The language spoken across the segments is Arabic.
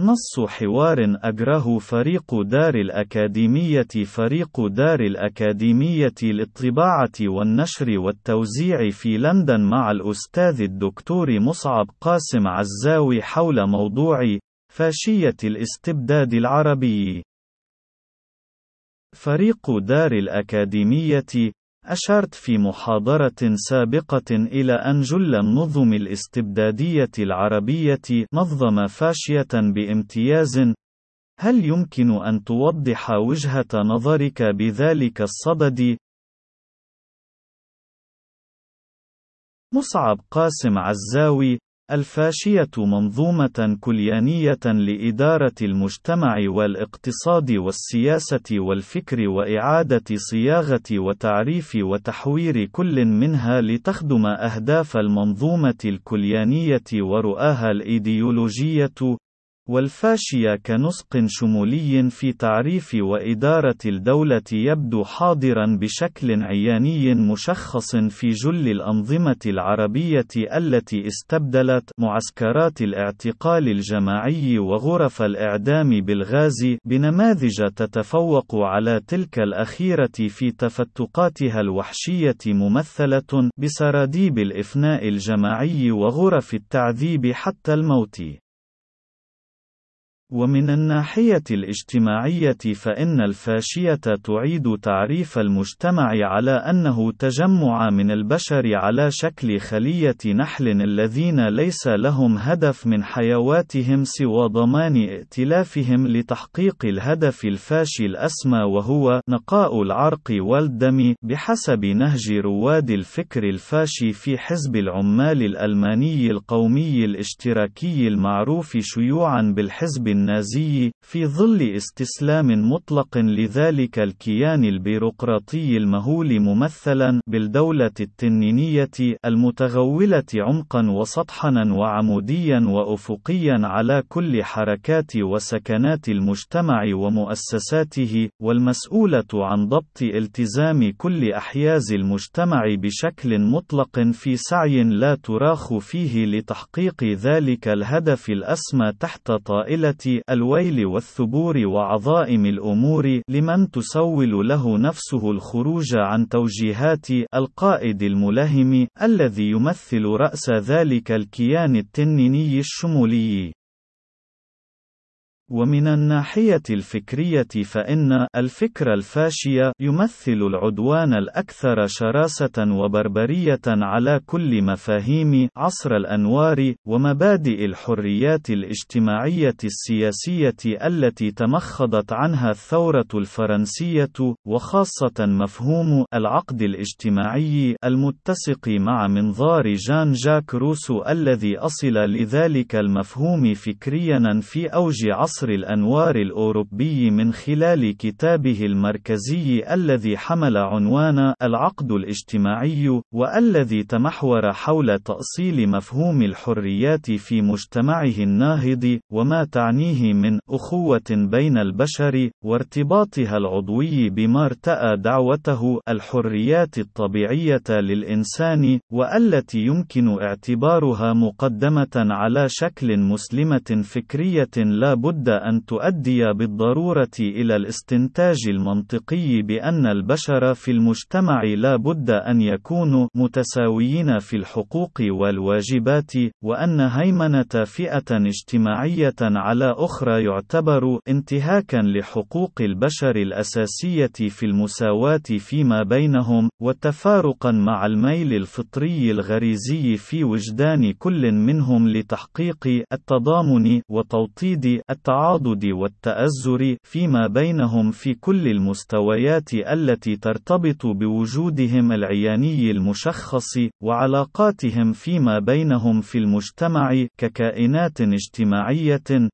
نص حوار أجره فريق دار الأكاديمية فريق دار الأكاديمية للطباعة والنشر والتوزيع في لندن مع الأستاذ الدكتور مصعب قاسم عزاوي حول موضوع فاشية الاستبداد العربي. فريق دار الأكاديمية أشرت في محاضرة سابقة إلى أن جل النظم الاستبدادية العربية نظم فاشية بامتياز. هل يمكن أن توضح وجهة نظرك بذلك الصدد؟ مصعب قاسم عزاوي الفاشية منظومة كليانية لإدارة المجتمع والاقتصاد والسياسة والفكر وإعادة صياغة وتعريف وتحوير كل منها لتخدم أهداف المنظومة الكليانية ورؤاها الإيديولوجية والفاشية كنسق شمولي في تعريف وإدارة الدولة يبدو حاضرا بشكل عياني مشخص في جل الأنظمة العربية التي استبدلت معسكرات الاعتقال الجماعي وغرف الإعدام بالغاز بنماذج تتفوق على تلك الأخيرة في تفتقاتها الوحشية ممثلة بسراديب الإفناء الجماعي وغرف التعذيب حتى الموت. ومن الناحية الاجتماعية فإن الفاشية تعيد تعريف المجتمع على أنه تجمع من البشر على شكل خلية نحل الذين ليس لهم هدف من حيواتهم سوى ضمان ائتلافهم لتحقيق الهدف الفاشي الأسمى وهو نقاء العرق والدم بحسب نهج رواد الفكر الفاشي في حزب العمال الألماني القومي الاشتراكي المعروف شيوعا بالحزب النازي في ظل استسلام مطلق لذلك الكيان البيروقراطي المهول ممثلا بالدولة التنينية المتغولة عمقا وسطحنا وعموديا وأفقيا على كل حركات وسكنات المجتمع ومؤسساته والمسؤولة عن ضبط التزام كل أحياز المجتمع بشكل مطلق في سعي لا تراخ فيه لتحقيق ذلك الهدف الأسمى تحت طائلة الويل والثبور وعظائم الأمور لمن تسول له نفسه الخروج عن توجيهات القائد الملهم الذي يمثل رأس ذلك الكيان التنيني الشمولي. ومن الناحية الفكرية فإن الفكر الفاشي يمثل العدوان الأكثر شراسة وبربرية على كل مفاهيم عصر الأنوار ومبادئ الحريات الاجتماعية السياسية التي تمخضت عنها الثورة الفرنسية وخاصة مفهوم العقد الاجتماعي المتسق مع منظار جان جاك روسو الذي أصل لذلك المفهوم فكريا في أوج عصر عصر الأنوار الأوروبي من خلال كتابه المركزي الذي حمل عنوان العقد الاجتماعي، والذي تمحور حول تأصيل مفهوم الحريات في مجتمعه الناهض، وما تعنيه من أخوة بين البشر، وارتباطها العضوي بما ارتأى دعوته الحريات الطبيعية للإنسان، والتي يمكن اعتبارها مقدمة على شكل مسلمة فكرية لا بد أن تؤدي بالضرورة إلى الاستنتاج المنطقي بأن البشر في المجتمع لا بد أن يكونوا متساويين في الحقوق والواجبات، وأن هيمنة فئة اجتماعية على أخرى يعتبر انتهاكًا لحقوق البشر الأساسية في المساواة فيما بينهم، وتفارقًا مع الميل الفطري الغريزي في وجدان كل منهم لتحقيق التضامن وتوطيد التعاطف التعاضد والتأزر فيما بينهم في كل المستويات التي ترتبط بوجودهم العياني المشخص وعلاقاتهم فيما بينهم في المجتمع ككائنات اجتماعية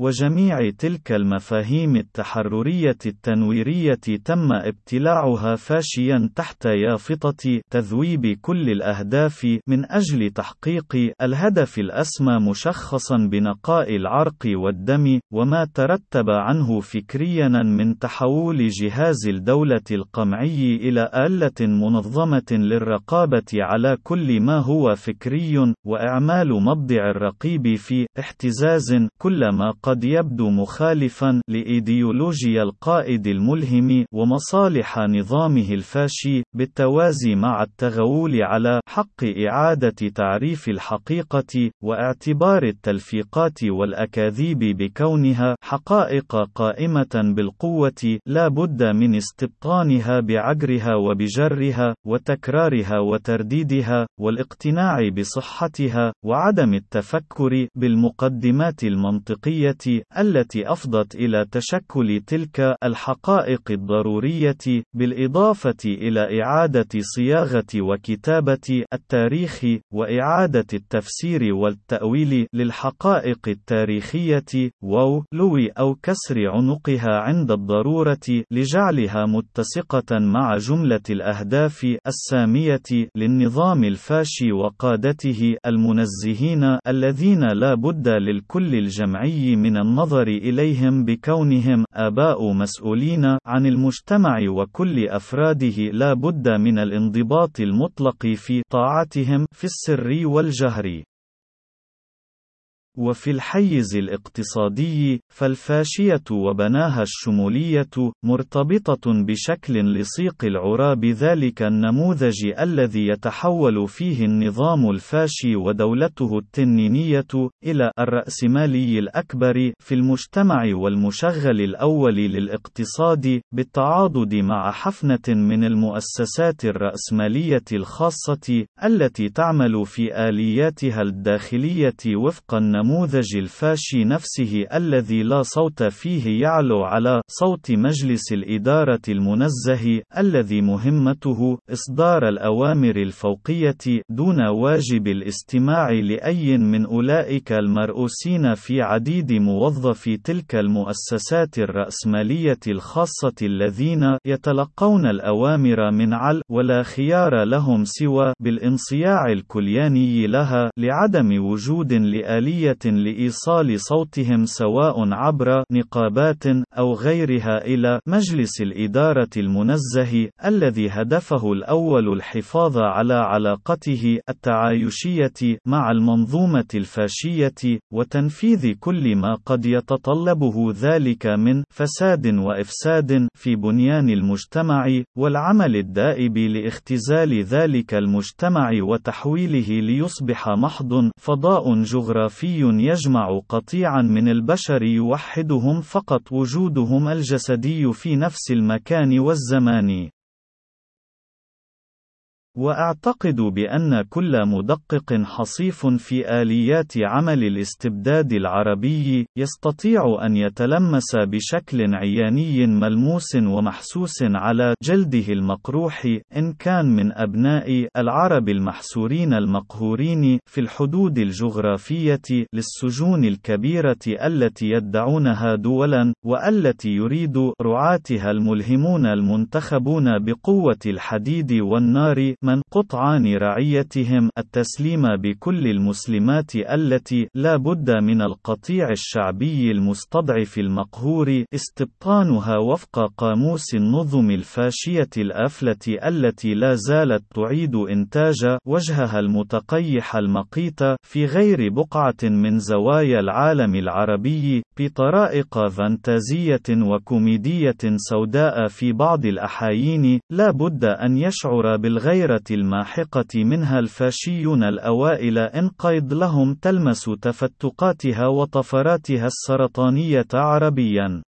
وجميع تلك المفاهيم التحررية التنويرية تم ابتلاعها فاشيا تحت يافطة تذويب كل الأهداف من أجل تحقيق الهدف الأسمى مشخصا بنقاء العرق والدم وما ترتب عنه فكريا من تحول جهاز الدولة القمعي إلى آلة منظمة للرقابة على كل ما هو فكري وإعمال مبدع الرقيب في احتزاز كلما قد يبدو مخالفا لإيديولوجيا القائد الملهم ومصالح نظامه الفاشي بالتوازي مع التغول على حق إعادة تعريف الحقيقة واعتبار التلفيقات والأكاذيب بكونها حقائق قائمة بالقوة لا بد من استبطانها بعجرها وبجرها وتكرارها وترديدها والاقتناع بصحتها وعدم التفكر بالمقدمات المنطقية التي أفضت إلى تشكل تلك الحقائق الضرورية بالإضافة إلى إعادة صياغة وكتابة التاريخ وإعادة التفسير والتأويل للحقائق التاريخية و لوي أو كسر عنقها عند الضرورة لجعلها متسقة مع جملة الأهداف السامية للنظام الفاشي وقادته المنزهين الذين لا بد للكل الجمعي من النظر إليهم بكونهم آباء مسؤولين عن المجتمع وكل أفراده لا بد من الانضباط المطلق في طاعتهم في السر والجهر. وفي الحيز الاقتصادي، فالفاشية وبناها الشمولية، مرتبطة بشكل لصيق العرى بذلك النموذج الذي يتحول فيه النظام الفاشي ودولته التنينية، إلى الرأسمالي الأكبر في المجتمع والمشغل الأول للاقتصاد، بالتعاضد مع حفنة من المؤسسات الرأسمالية الخاصة، التي تعمل في آلياتها الداخلية وفق النموذج النموذج الفاشي نفسه الذي لا صوت فيه يعلو على صوت مجلس الإدارة المنزه الذي مهمته إصدار الأوامر الفوقية دون واجب الاستماع لأي من أولئك المرؤوسين في عديد موظفي تلك المؤسسات الرأسمالية الخاصة الذين يتلقون الأوامر من عل ولا خيار لهم سوى بالانصياع الكلياني لها لعدم وجود لآلية لإيصال صوتهم سواء عبر نقابات أو غيرها إلى مجلس الإدارة المنزه الذي هدفه الأول الحفاظ على علاقته التعايشية مع المنظومة الفاشية وتنفيذ كل ما قد يتطلبه ذلك من فساد وإفساد في بنيان المجتمع والعمل الدائب لاختزال ذلك المجتمع وتحويله ليصبح محض فضاء جغرافي يجمع قطيعا من البشر يوحدهم فقط وجودهم الجسدي في نفس المكان والزمان. وأعتقد بأن كل مدقق حصيف في آليات عمل الاستبداد العربي يستطيع أن يتلمس بشكل عياني ملموس ومحسوس على جلده المقروح إن كان من أبناء العرب المحسورين المقهورين في الحدود الجغرافية للسجون الكبيرة التي يدعونها دولا والتي يريد رعاتها الملهمون المنتخبون بقوة الحديد والنار من قطعان رعيتهم التسليم بكل المسلمات التي لا بد من القطيع الشعبي المستضعف المقهور استبطانها وفق قاموس النظم الفاشية الآفلة التي لا زالت تعيد إنتاج وجهها المتقيح المقيت في غير بقعة من زوايا العالم العربي بطرائق فانتازية وكوميدية سوداء في بعض الأحايين لا بد أن يشعر بالغيرة الماحقة منها الفاشيون الأوائل إن قيد لهم تلمس تفتقاتها وطفراتها السرطانية عربيا.